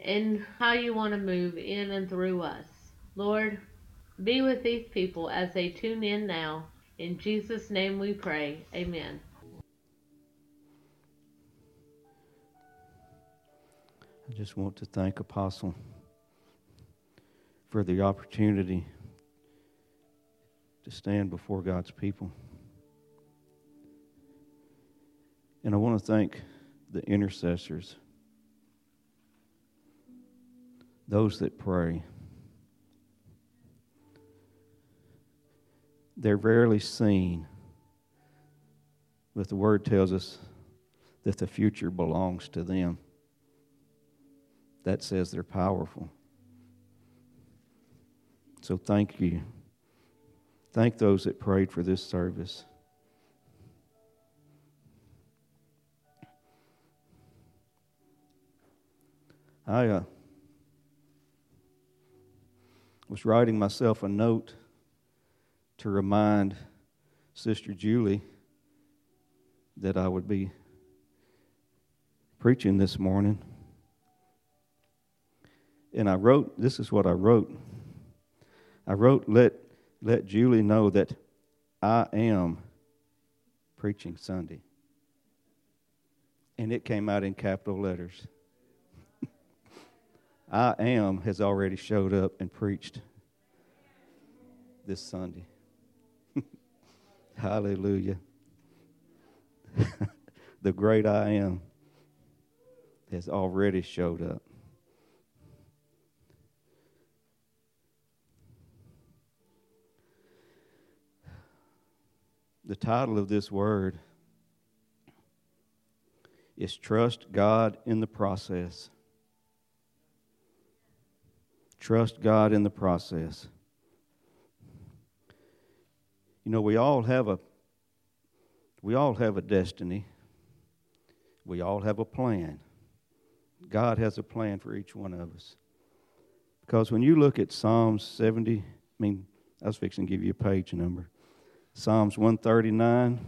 and how you want to move in and through us. Lord, be with these people as they tune in now. In Jesus' name we pray. Amen. I just want to thank Apostle for the opportunity to stand before God's people. And I want to thank the intercessors those that pray. They're rarely seen, but the word tells us that the future belongs to them. That says they're powerful. So thank you. Thank those that prayed for this service. I uh, was writing myself a note to remind Sister Julie that I would be preaching this morning. And I wrote, this is what I wrote. I wrote, let, let Julie know that I am preaching Sunday. And it came out in capital letters. I am has already showed up and preached this Sunday. Hallelujah. the great I am has already showed up. The title of this word is Trust God in the Process. Trust God in the process. You know, we all have a we all have a destiny. We all have a plan. God has a plan for each one of us. Because when you look at Psalms 70, I mean, I was fixing to give you a page number. Psalms 139.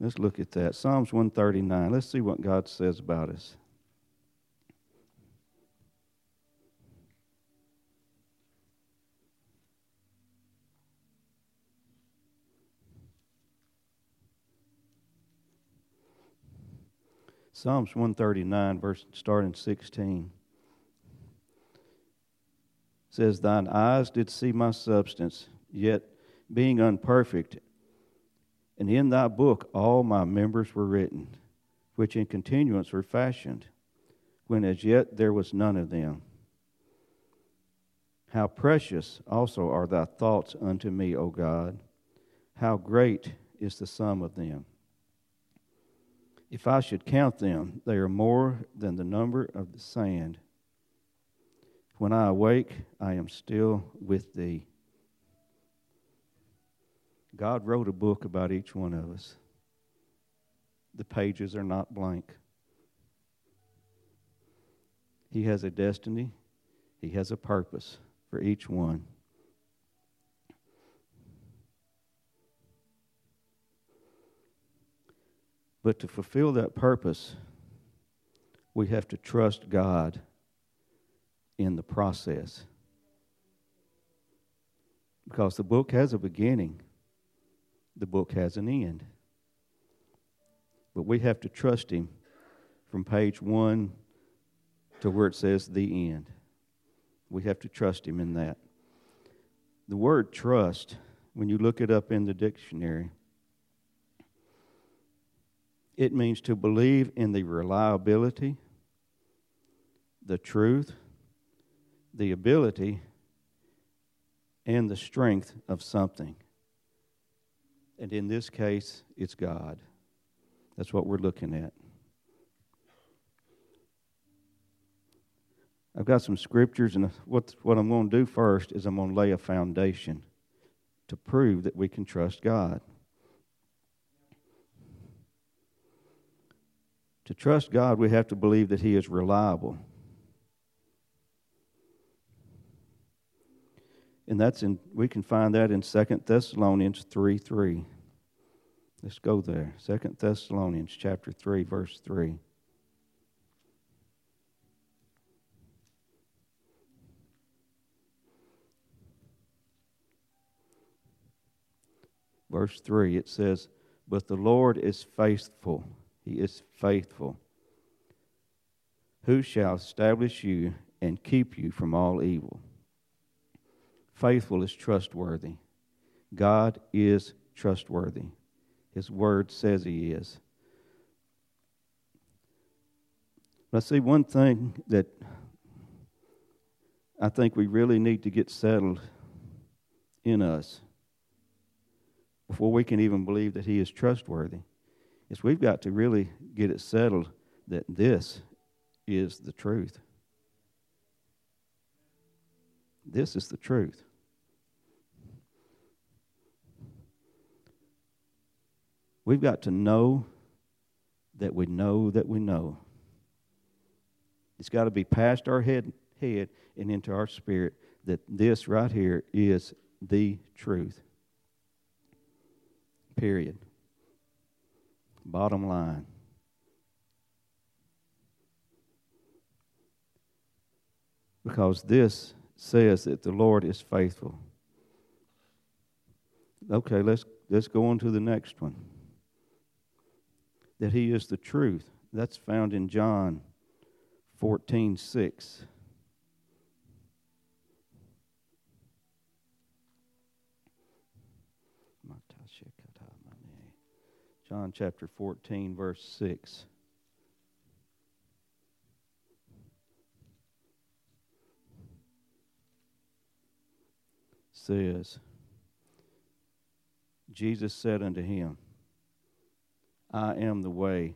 Let's look at that. Psalms 139. Let's see what God says about us. Psalms 139, verse starting 16 says, Thine eyes did see my substance, yet being unperfect, and in thy book all my members were written, which in continuance were fashioned, when as yet there was none of them. How precious also are thy thoughts unto me, O God! How great is the sum of them! If I should count them, they are more than the number of the sand. When I awake, I am still with thee. God wrote a book about each one of us. The pages are not blank. He has a destiny, He has a purpose for each one. But to fulfill that purpose, we have to trust God in the process. Because the book has a beginning, the book has an end. But we have to trust Him from page one to where it says the end. We have to trust Him in that. The word trust, when you look it up in the dictionary, it means to believe in the reliability, the truth, the ability, and the strength of something. And in this case, it's God. That's what we're looking at. I've got some scriptures, and what, what I'm going to do first is I'm going to lay a foundation to prove that we can trust God. To trust God, we have to believe that He is reliable. And that's in we can find that in 2 Thessalonians 3 3. Let's go there. 2 Thessalonians chapter 3, verse 3. Verse 3, it says, But the Lord is faithful. He is faithful. Who shall establish you and keep you from all evil? Faithful is trustworthy. God is trustworthy. His word says he is. But I see one thing that I think we really need to get settled in us before we can even believe that he is trustworthy is we've got to really get it settled that this is the truth. This is the truth. We've got to know that we know that we know. It's got to be past our head, head and into our spirit that this right here is the truth. Period. Bottom line. Because this says that the Lord is faithful. Okay, let's let's go on to the next one that he is the truth. That's found in John 14 6. John chapter 14, verse 6. Says, Jesus said unto him, I am the way,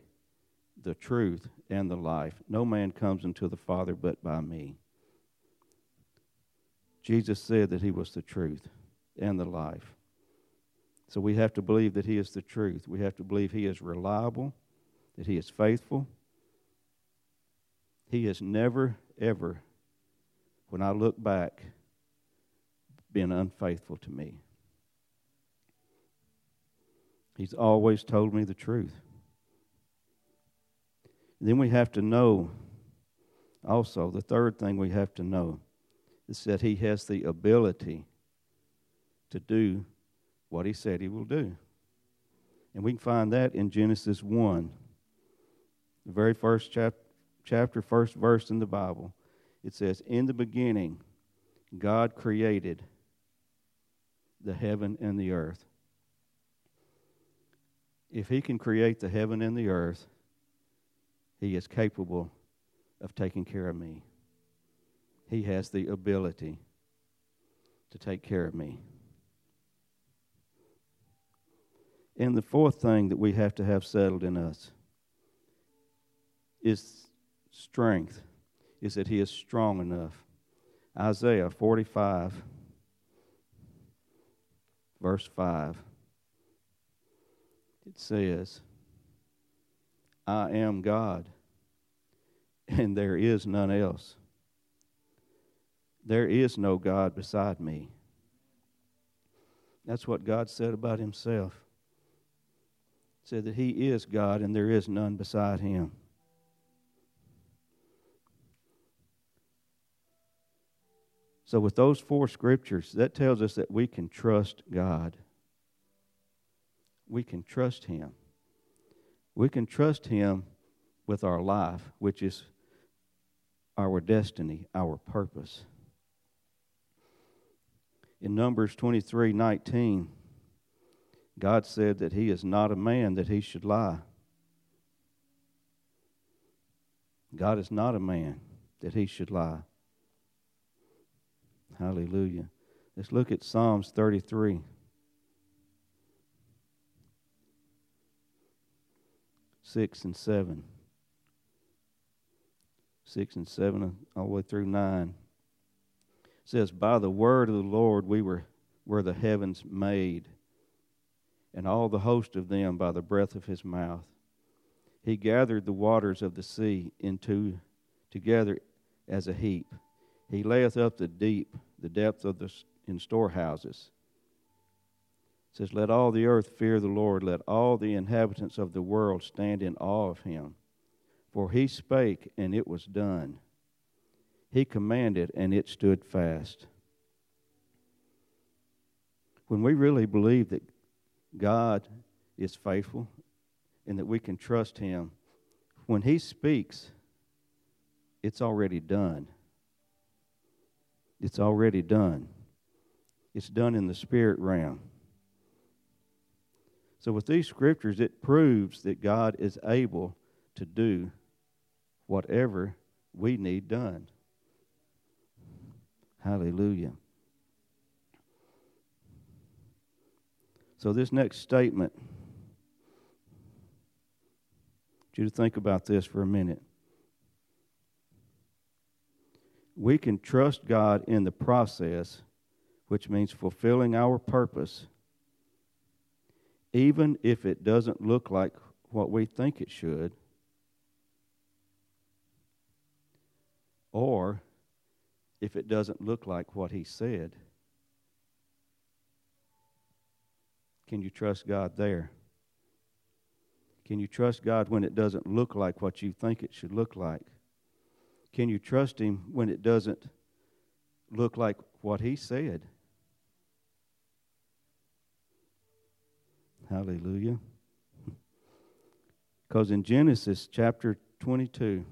the truth, and the life. No man comes unto the Father but by me. Jesus said that he was the truth and the life. So we have to believe that he is the truth. We have to believe he is reliable, that he is faithful. He has never, ever, when I look back, been unfaithful to me. He's always told me the truth. then we have to know also, the third thing we have to know is that He has the ability to do what He said He will do. And we can find that in Genesis 1, the very first chap- chapter, first verse in the Bible. It says, In the beginning, God created the heaven and the earth if he can create the heaven and the earth, he is capable of taking care of me. He has the ability to take care of me. And the fourth thing that we have to have settled in us is strength, is that he is strong enough. Isaiah 45, verse 5 it says, I am God, and there is none else. There is no God beside me. That's what God said about himself. Said that he is God and there is none beside him. So, with those four scriptures, that tells us that we can trust God we can trust Him. We can trust Him with our life, which is our destiny, our purpose. In Numbers 23 19, God said that He is not a man that He should lie. God is not a man that He should lie. Hallelujah. Let's look at Psalms 33. 6 and 7. 6 and 7, all the way through 9. It says, By the word of the Lord we were, were the heavens made, and all the host of them by the breath of his mouth. He gathered the waters of the sea into together as a heap. He layeth up the deep, the depth of the in storehouses. It says, Let all the earth fear the Lord, let all the inhabitants of the world stand in awe of him. For he spake, and it was done. He commanded, and it stood fast. When we really believe that God is faithful and that we can trust him, when he speaks, it's already done. It's already done. It's done in the spirit realm. So, with these scriptures, it proves that God is able to do whatever we need done. Hallelujah. So, this next statement, I want you to think about this for a minute. We can trust God in the process, which means fulfilling our purpose even if it doesn't look like what we think it should, or if it doesn't look like what He said. Can you trust God there? Can you trust God when it doesn't look like what you think it should look like? Can you trust Him when it doesn't look like what He said? Hallelujah. Because in Genesis chapter 22,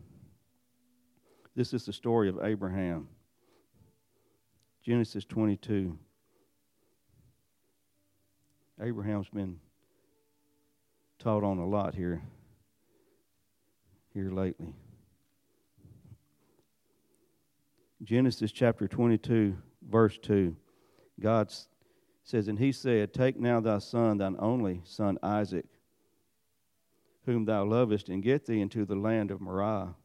this is the story of Abraham. Genesis 22. Abraham's been taught on a lot here here lately. Genesis chapter 22 verse 2. God says, And he said, Take now thy son, thine only son Isaac, whom thou lovest, and get thee into the land of Moriah,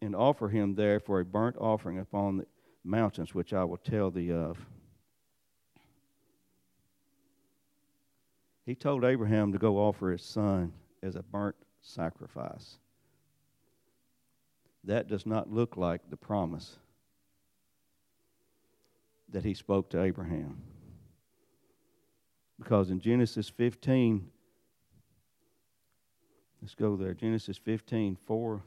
and offer him there for a burnt offering upon the mountains which I will tell thee of. He told Abraham to go offer his son as a burnt sacrifice. That does not look like the promise that he spoke to Abraham. Because in Genesis 15, let's go there. Genesis 15, 4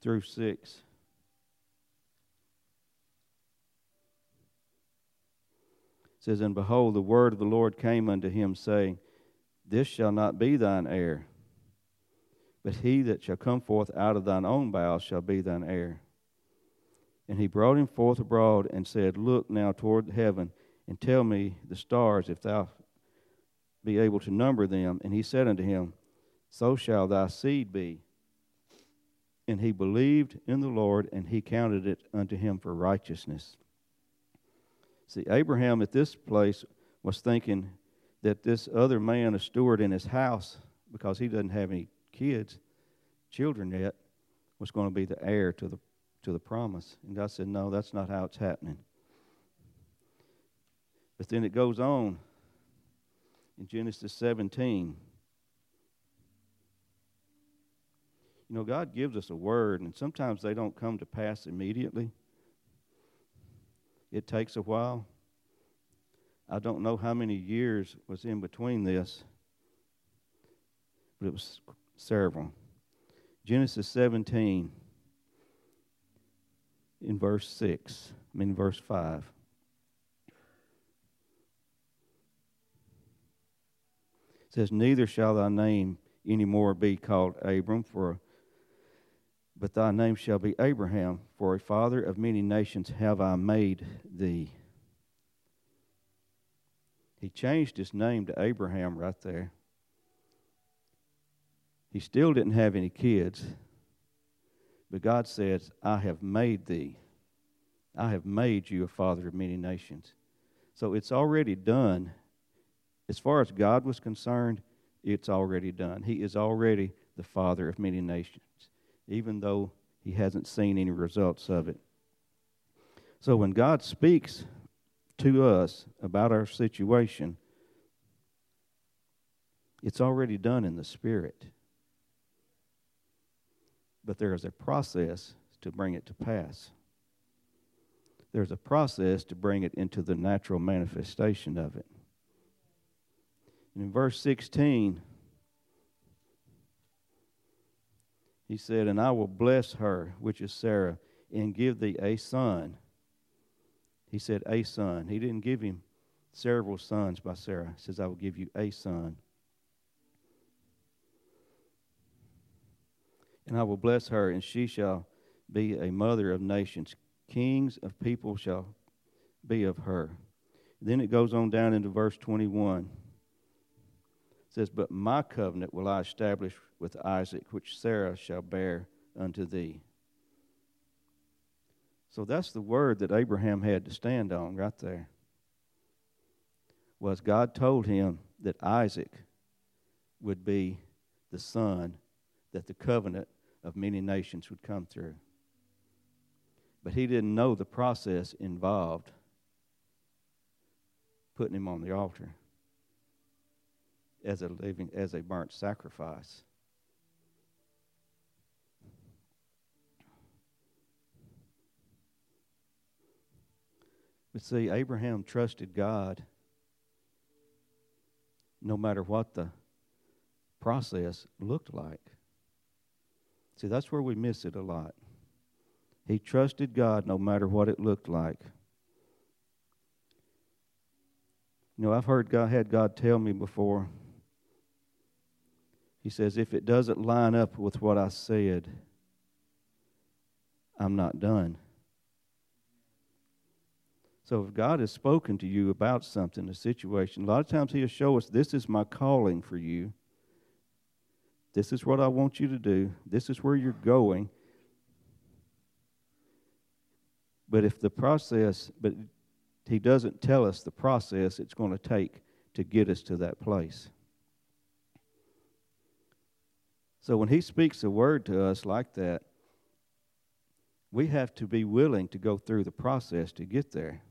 through 6. Says, And behold, the word of the Lord came unto him, saying, This shall not be thine heir, but he that shall come forth out of thine own bowels shall be thine heir. And he brought him forth abroad and said, Look now toward heaven and tell me the stars, if thou be able to number them. And he said unto him, So shall thy seed be. And he believed in the Lord, and he counted it unto him for righteousness. See, Abraham at this place was thinking that this other man, a steward in his house, because he doesn't have any kids, children yet, was going to be the heir to the to the promise. And God said, No, that's not how it's happening. But then it goes on in Genesis 17. You know, God gives us a word, and sometimes they don't come to pass immediately. It takes a while. I don't know how many years was in between this, but it was several. Genesis 17, in verse 6, I mean, verse 5. says, Neither shall thy name any more be called Abram, for but thy name shall be Abraham, for a father of many nations have I made thee. He changed his name to Abraham right there. He still didn't have any kids, but God says, I have made thee. I have made you a father of many nations. So it's already done as far as God was concerned, it's already done. He is already the Father of many nations, even though he hasn't seen any results of it. So when God speaks to us about our situation, it's already done in the Spirit. But there is a process to bring it to pass. There's a process to bring it into the natural manifestation of it. And in verse 16, he said, And I will bless her, which is Sarah, and give thee a son. He said, A son. He didn't give him several sons by Sarah. He says, I will give you a son. And I will bless her, and she shall be a mother of nations. Kings of people shall be of her. Then it goes on down into verse 21. Says, But my covenant will I establish with Isaac, which Sarah shall bear unto thee. So that's the word that Abraham had to stand on right there. Was God told him that Isaac would be the son that the covenant of many nations would come through. But he didn't know the process involved putting him on the altar as a living as a burnt sacrifice. But see, Abraham trusted God no matter what the process looked like. See, that's where we miss it a lot. He trusted God no matter what it looked like. You know, I've heard God had God tell me before. He says, if it doesn't line up with what I said, I'm not done. So if God has spoken to you about something, a situation, a lot of times He'll show us this is my calling for you. This is what I want you to do. This is where you're going. But if the process, but he doesn't tell us the process it's going to take to get us to that place. So when he speaks a word to us like that, we have to be willing to go through the process to get there.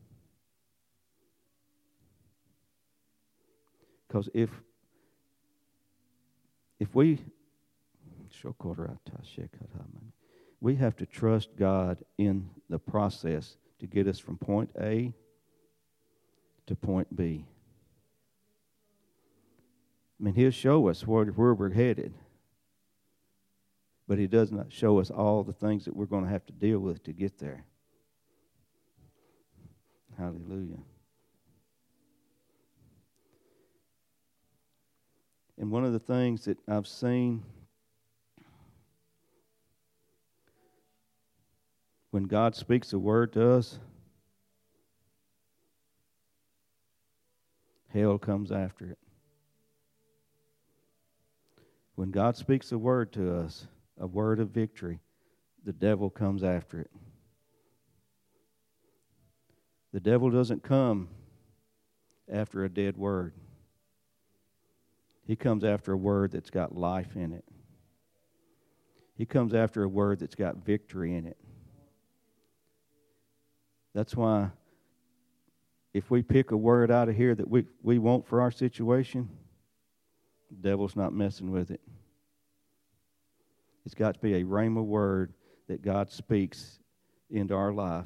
Because if if we we have to trust God in the process to get us from point A to point B. I mean, He'll show us where, where we're headed, but He does not show us all the things that we're going to have to deal with to get there. Hallelujah. And one of the things that I've seen when God speaks a word to us, hell comes after it. When God speaks a word to us, a word of victory, the devil comes after it. The devil doesn't come after a dead word. He comes after a word that's got life in it. He comes after a word that's got victory in it. That's why if we pick a word out of here that we, we want for our situation, the devil's not messing with it. It's got to be a rhema word that God speaks into our life.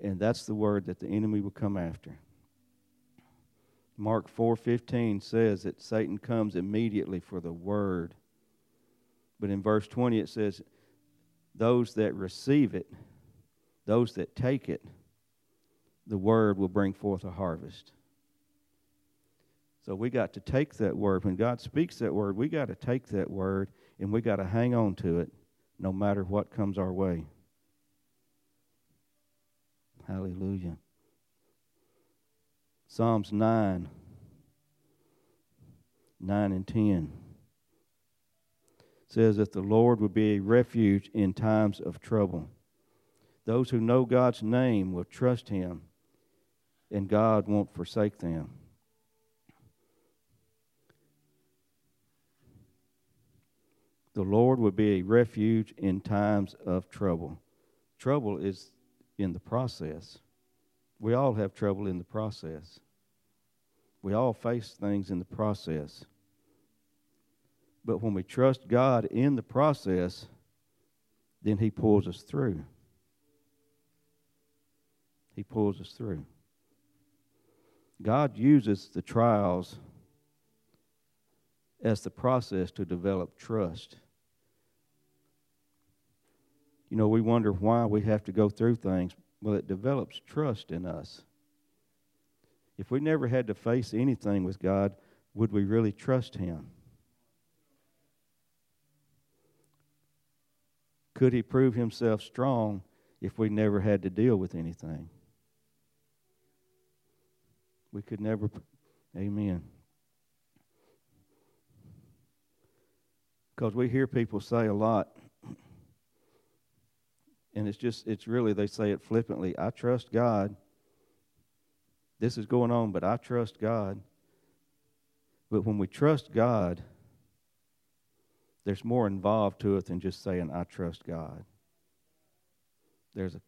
And that's the word that the enemy will come after. Mark 4:15 says that Satan comes immediately for the word. But in verse 20 it says those that receive it, those that take it, the word will bring forth a harvest. So we got to take that word. When God speaks that word, we got to take that word and we got to hang on to it no matter what comes our way. Hallelujah. Psalms 9, 9 and 10 says that the Lord will be a refuge in times of trouble. Those who know God's name will trust Him, and God won't forsake them. The Lord will be a refuge in times of trouble. Trouble is in the process. We all have trouble in the process. We all face things in the process. But when we trust God in the process, then He pulls us through. He pulls us through. God uses the trials as the process to develop trust. You know, we wonder why we have to go through things. Well, it develops trust in us. If we never had to face anything with God, would we really trust Him? Could He prove Himself strong if we never had to deal with anything? We could never. Amen. Because we hear people say a lot, and it's just, it's really, they say it flippantly I trust God. This is going on, but I trust God. But when we trust God, there's more involved to it than just saying, I trust God. There's a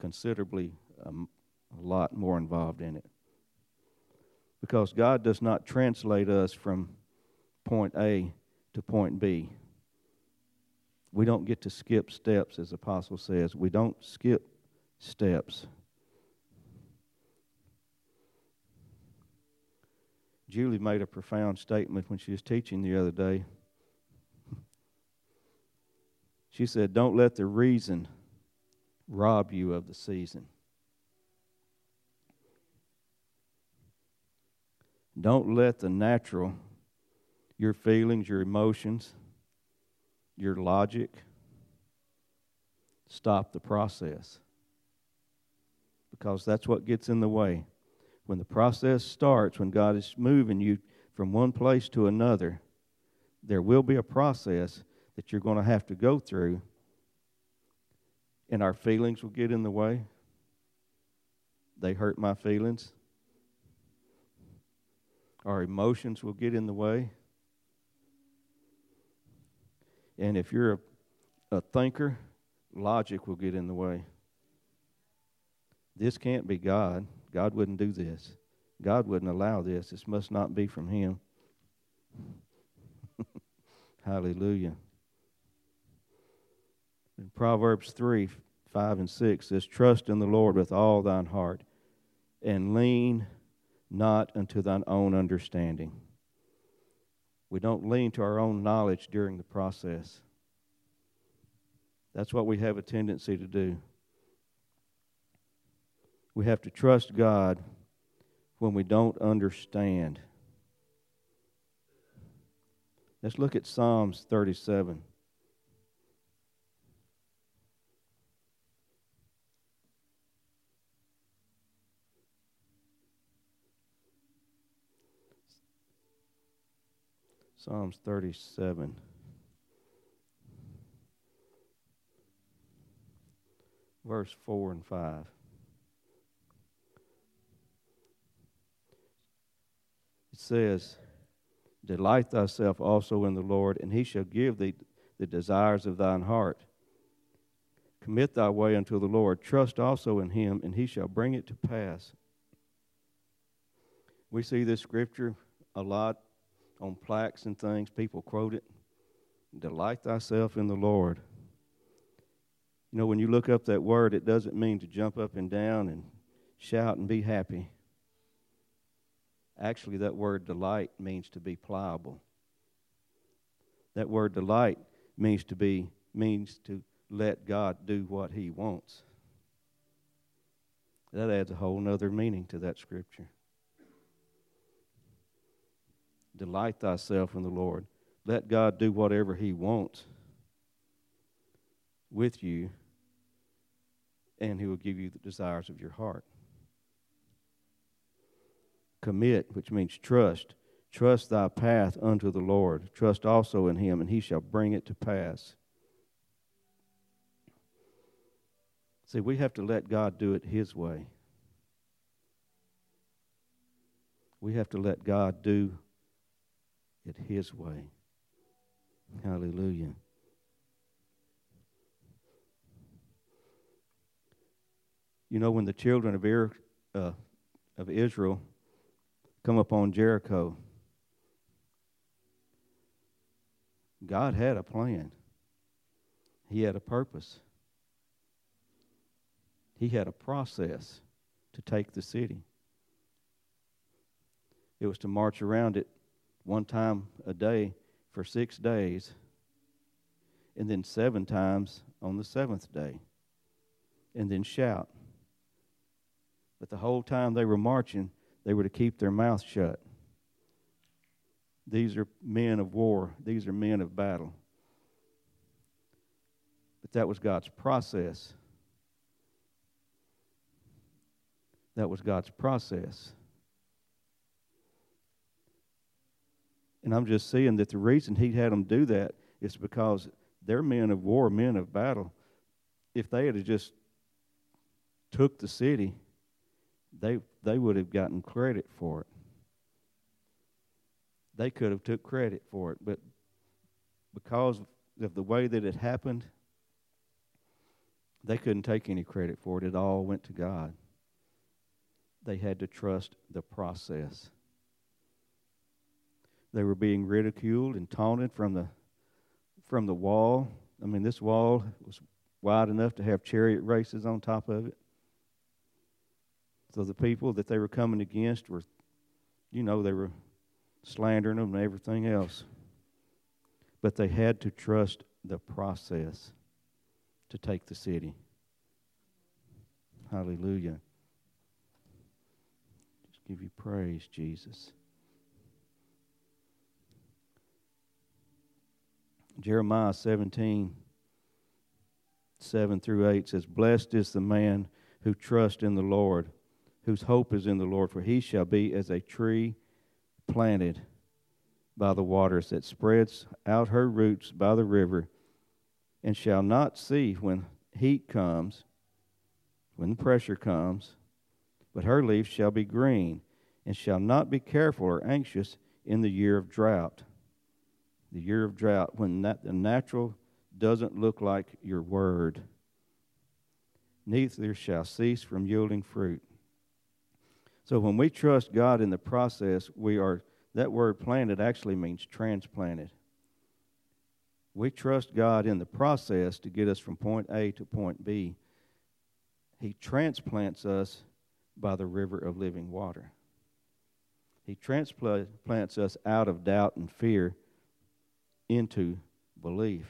considerably um, a lot more involved in it. Because God does not translate us from point A to point B. We don't get to skip steps, as the Apostle says. We don't skip steps. Julie made a profound statement when she was teaching the other day. She said, Don't let the reason rob you of the season. Don't let the natural, your feelings, your emotions, your logic, stop the process. Because that's what gets in the way. When the process starts, when God is moving you from one place to another, there will be a process that you're going to have to go through, and our feelings will get in the way. They hurt my feelings. Our emotions will get in the way. And if you're a, a thinker, logic will get in the way. This can't be God. God wouldn't do this. God wouldn't allow this. This must not be from Him. Hallelujah. In Proverbs 3 5 and 6 says, Trust in the Lord with all thine heart, and lean not unto thine own understanding. We don't lean to our own knowledge during the process. That's what we have a tendency to do. We have to trust God when we don't understand. Let's look at Psalms 37. Psalms 37. Verse 4 and 5. It says, Delight thyself also in the Lord, and he shall give thee the desires of thine heart. Commit thy way unto the Lord. Trust also in him, and he shall bring it to pass. We see this scripture a lot on plaques and things. People quote it. Delight thyself in the Lord. You know, when you look up that word, it doesn't mean to jump up and down and shout and be happy. Actually, that word delight means to be pliable. That word delight means to be means to let God do what he wants. That adds a whole other meaning to that scripture. Delight thyself in the Lord. Let God do whatever He wants with you, and He will give you the desires of your heart. Commit, which means trust. Trust thy path unto the Lord. Trust also in Him, and He shall bring it to pass. See, we have to let God do it His way. We have to let God do it His way. Hallelujah. You know, when the children of, uh, of Israel come upon Jericho, God had a plan. He had a purpose. He had a process to take the city. It was to march around it one time a day for six days, and then seven times on the seventh day, and then shout. But the whole time they were marching, they were to keep their mouth shut. These are men of war, these are men of battle. But that was God's process. That was God's process. And I'm just seeing that the reason he had them do that is because they're men of war, men of battle. If they had just took the city, they they would have gotten credit for it. They could have took credit for it, but because of the way that it happened, they couldn't take any credit for it. It all went to God. They had to trust the process. They were being ridiculed and taunted from the from the wall. I mean, this wall was wide enough to have chariot races on top of it. So the people that they were coming against were, you know, they were slandering them and everything else. But they had to trust the process to take the city. Hallelujah. Just give you praise, Jesus. Jeremiah 17, 7 through 8 says, Blessed is the man who trusts in the Lord, whose hope is in the Lord, for he shall be as a tree planted by the waters that spreads out her roots by the river, and shall not see when heat comes, when pressure comes, but her leaves shall be green, and shall not be careful or anxious in the year of drought the year of drought, when that, the natural doesn't look like your word, neither shall cease from yielding fruit. So when we trust God in the process, we are that word planted actually means transplanted. We trust God in the process to get us from point A to point B. He transplants us by the river of living water. He transplants us out of doubt and fear into belief.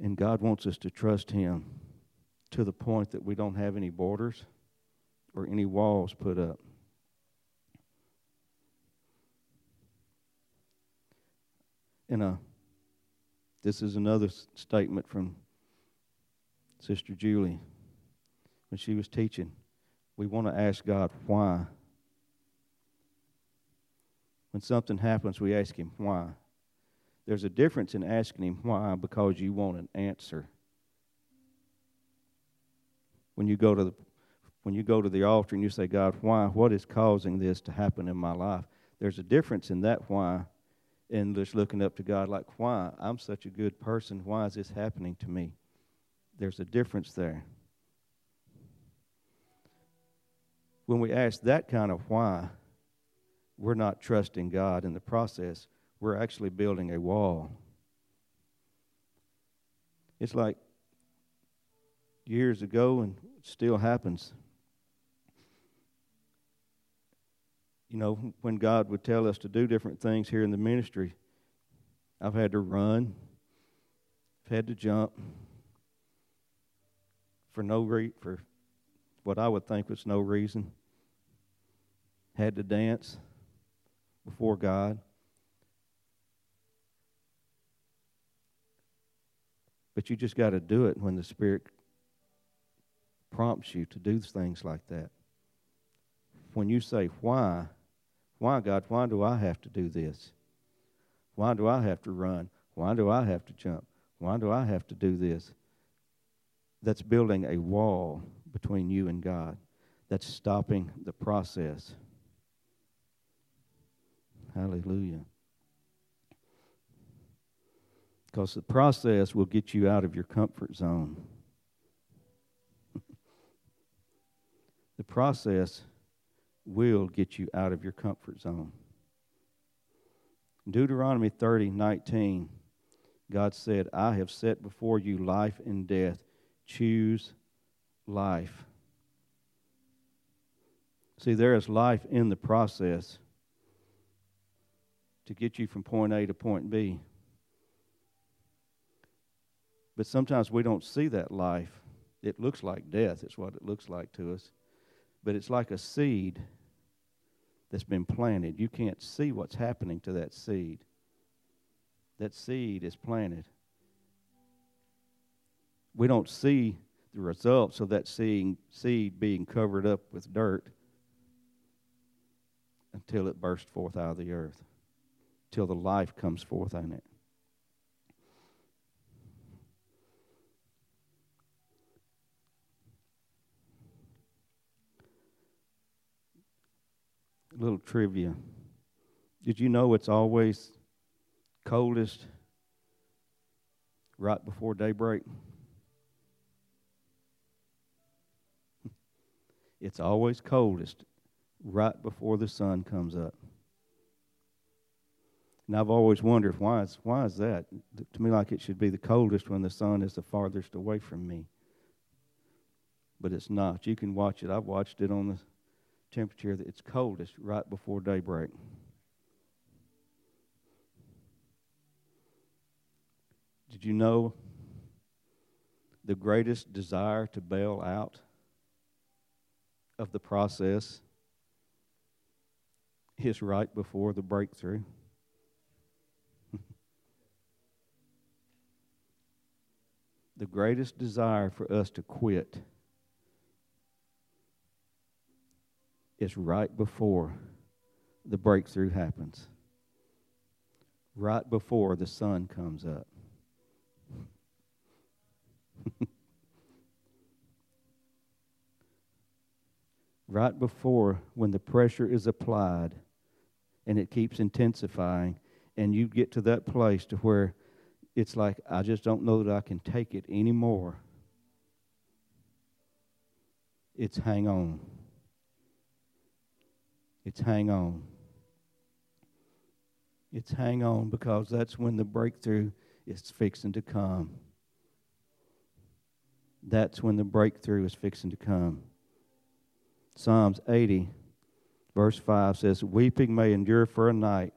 And God wants us to trust Him to the point that we don't have any borders or any walls put up. And uh, this is another statement from Sister Julie when she was teaching we want to ask God why. When something happens, we ask Him why. There's a difference in asking Him why because you want an answer. When you go to the when you go to the altar and you say, God, why? What is causing this to happen in my life? There's a difference in that why and just looking up to God like, why? I'm such a good person. Why is this happening to me? There's a difference there. When we ask that kind of why, we're not trusting God in the process. We're actually building a wall. It's like years ago, and still happens. You know, when God would tell us to do different things here in the ministry, I've had to run, I've had to jump for no re- for what I would think was no reason. Had to dance before God. But you just got to do it when the Spirit prompts you to do things like that. When you say, Why? Why, God? Why do I have to do this? Why do I have to run? Why do I have to jump? Why do I have to do this? That's building a wall between you and God. That's stopping the process. Hallelujah. Because the process will get you out of your comfort zone. the process will get you out of your comfort zone. Deuteronomy 30 19, God said, I have set before you life and death. Choose life. See, there is life in the process to get you from point A to point B. But sometimes we don't see that life. It looks like death, it's what it looks like to us. But it's like a seed that's been planted. You can't see what's happening to that seed. That seed is planted. We don't see the results of that seed, seed being covered up with dirt until it bursts forth out of the earth, till the life comes forth in it. A little trivia. Did you know it's always coldest right before daybreak? It's always coldest right before the sun comes up. And I've always wondered why is why is that? To me, like it should be the coldest when the sun is the farthest away from me. But it's not. You can watch it. I've watched it on the temperature that it's coldest right before daybreak. Did you know the greatest desire to bail out of the process is right before the breakthrough. the greatest desire for us to quit is right before the breakthrough happens, right before the sun comes up. right before when the pressure is applied and it keeps intensifying and you get to that place to where it's like I just don't know that I can take it anymore. It's hang on. It's hang on. It's hang on because that's when the breakthrough is fixing to come. That's when the breakthrough is fixing to come. Psalms 80, verse 5 says, Weeping may endure for a night,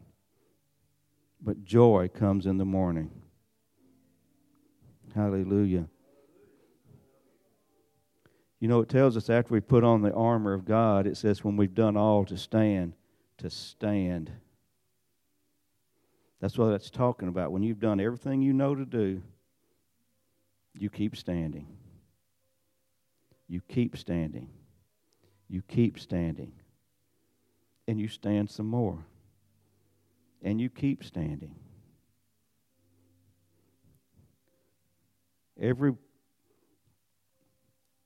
but joy comes in the morning. Hallelujah. You know, it tells us after we put on the armor of God, it says, when we've done all to stand, to stand. That's what it's talking about. When you've done everything you know to do, you keep standing. You keep standing you keep standing. And you stand some more. And you keep standing. Every,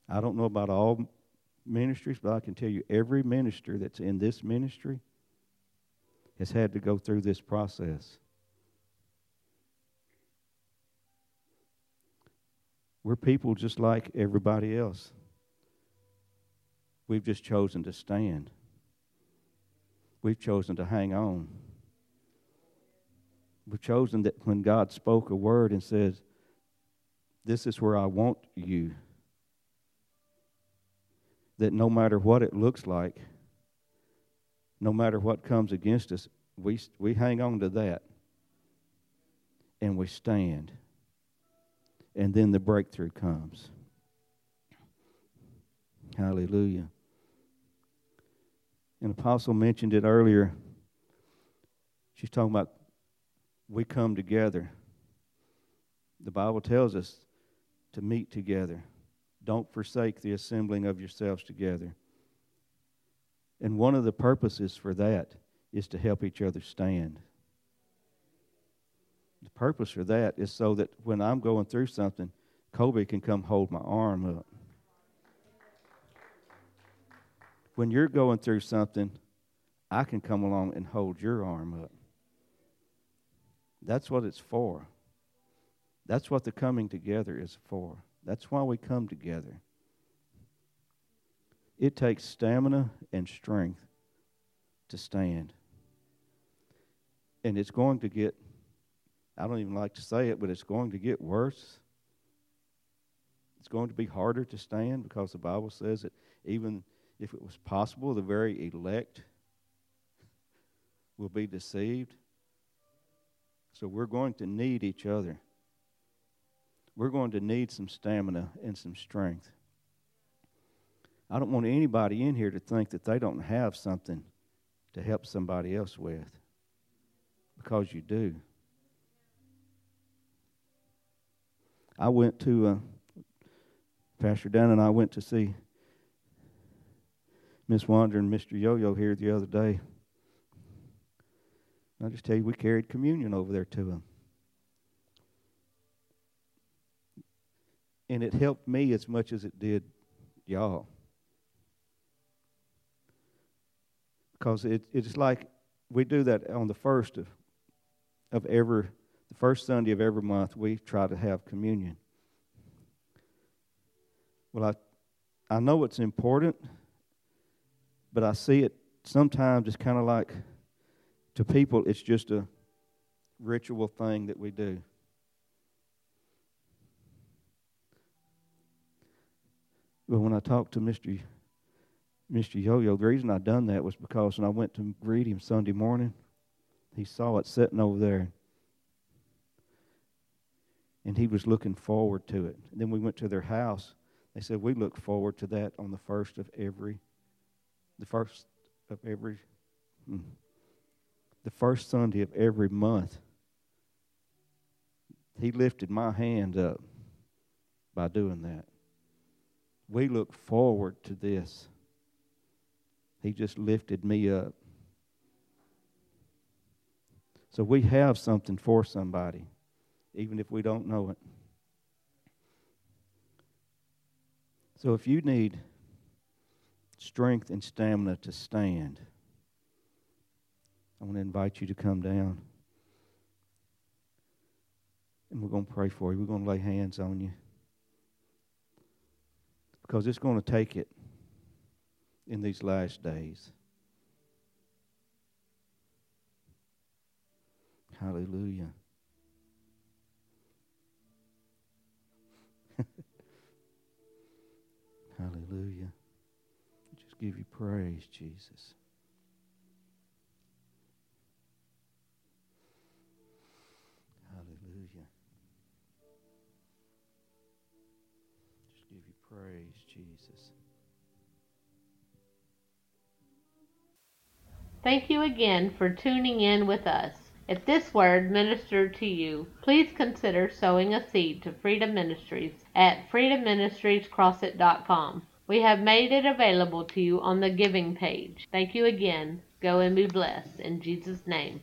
I don't know about all ministries, but I can tell you every minister that's in this ministry has had to go through this process. We're people just like everybody else. We've just chosen to stand. We've chosen to hang on. We've chosen that when God spoke a word and says, This is where I want you, that no matter what it looks like, no matter what comes against us, we, we hang on to that and we stand. And then the breakthrough comes. Hallelujah. An apostle mentioned it earlier. She's talking about we come together. The Bible tells us to meet together. Don't forsake the assembling of yourselves together. And one of the purposes for that is to help each other stand. The purpose for that is so that when I'm going through something, Kobe can come hold my arm up. When you're going through something, I can come along and hold your arm up. That's what it's for. That's what the coming together is for. That's why we come together. It takes stamina and strength to stand. And it's going to get, I don't even like to say it, but it's going to get worse. It's going to be harder to stand because the Bible says that even if it was possible, the very elect will be deceived. So we're going to need each other. We're going to need some stamina and some strength. I don't want anybody in here to think that they don't have something to help somebody else with because you do. I went to, uh, Pastor Dan and I went to see Miss Wander and Mr. Yo Yo here the other day. I'll just tell you, we carried communion over there to them. And it helped me as much as it did y'all. Because it, it's like we do that on the first of, of every, the first Sunday of every month, we try to have communion. Well, I, I know it's important, but I see it sometimes it's kind of like to people, it's just a ritual thing that we do. But when I talked to Mr. Mr. Yo-Yo, the reason I done that was because when I went to greet him Sunday morning, he saw it sitting over there. And he was looking forward to it. And then we went to their house. They said, We look forward to that on the first of every, the first of every, hmm, the first Sunday of every month, he lifted my hand up by doing that. We look forward to this. He just lifted me up. So we have something for somebody, even if we don't know it. So if you need strength and stamina to stand, I want to invite you to come down. And we're going to pray for you. We're going to lay hands on you. Because it's going to take it in these last days. Hallelujah. Hallelujah. Give you praise, Jesus. Hallelujah. Just give you Praise Jesus. Thank you again for tuning in with us. If this word ministered to you, please consider sowing a seed to Freedom Ministries at freedomministriescrossit.com. We have made it available to you on the giving page. Thank you again. Go and be blessed. In Jesus' name.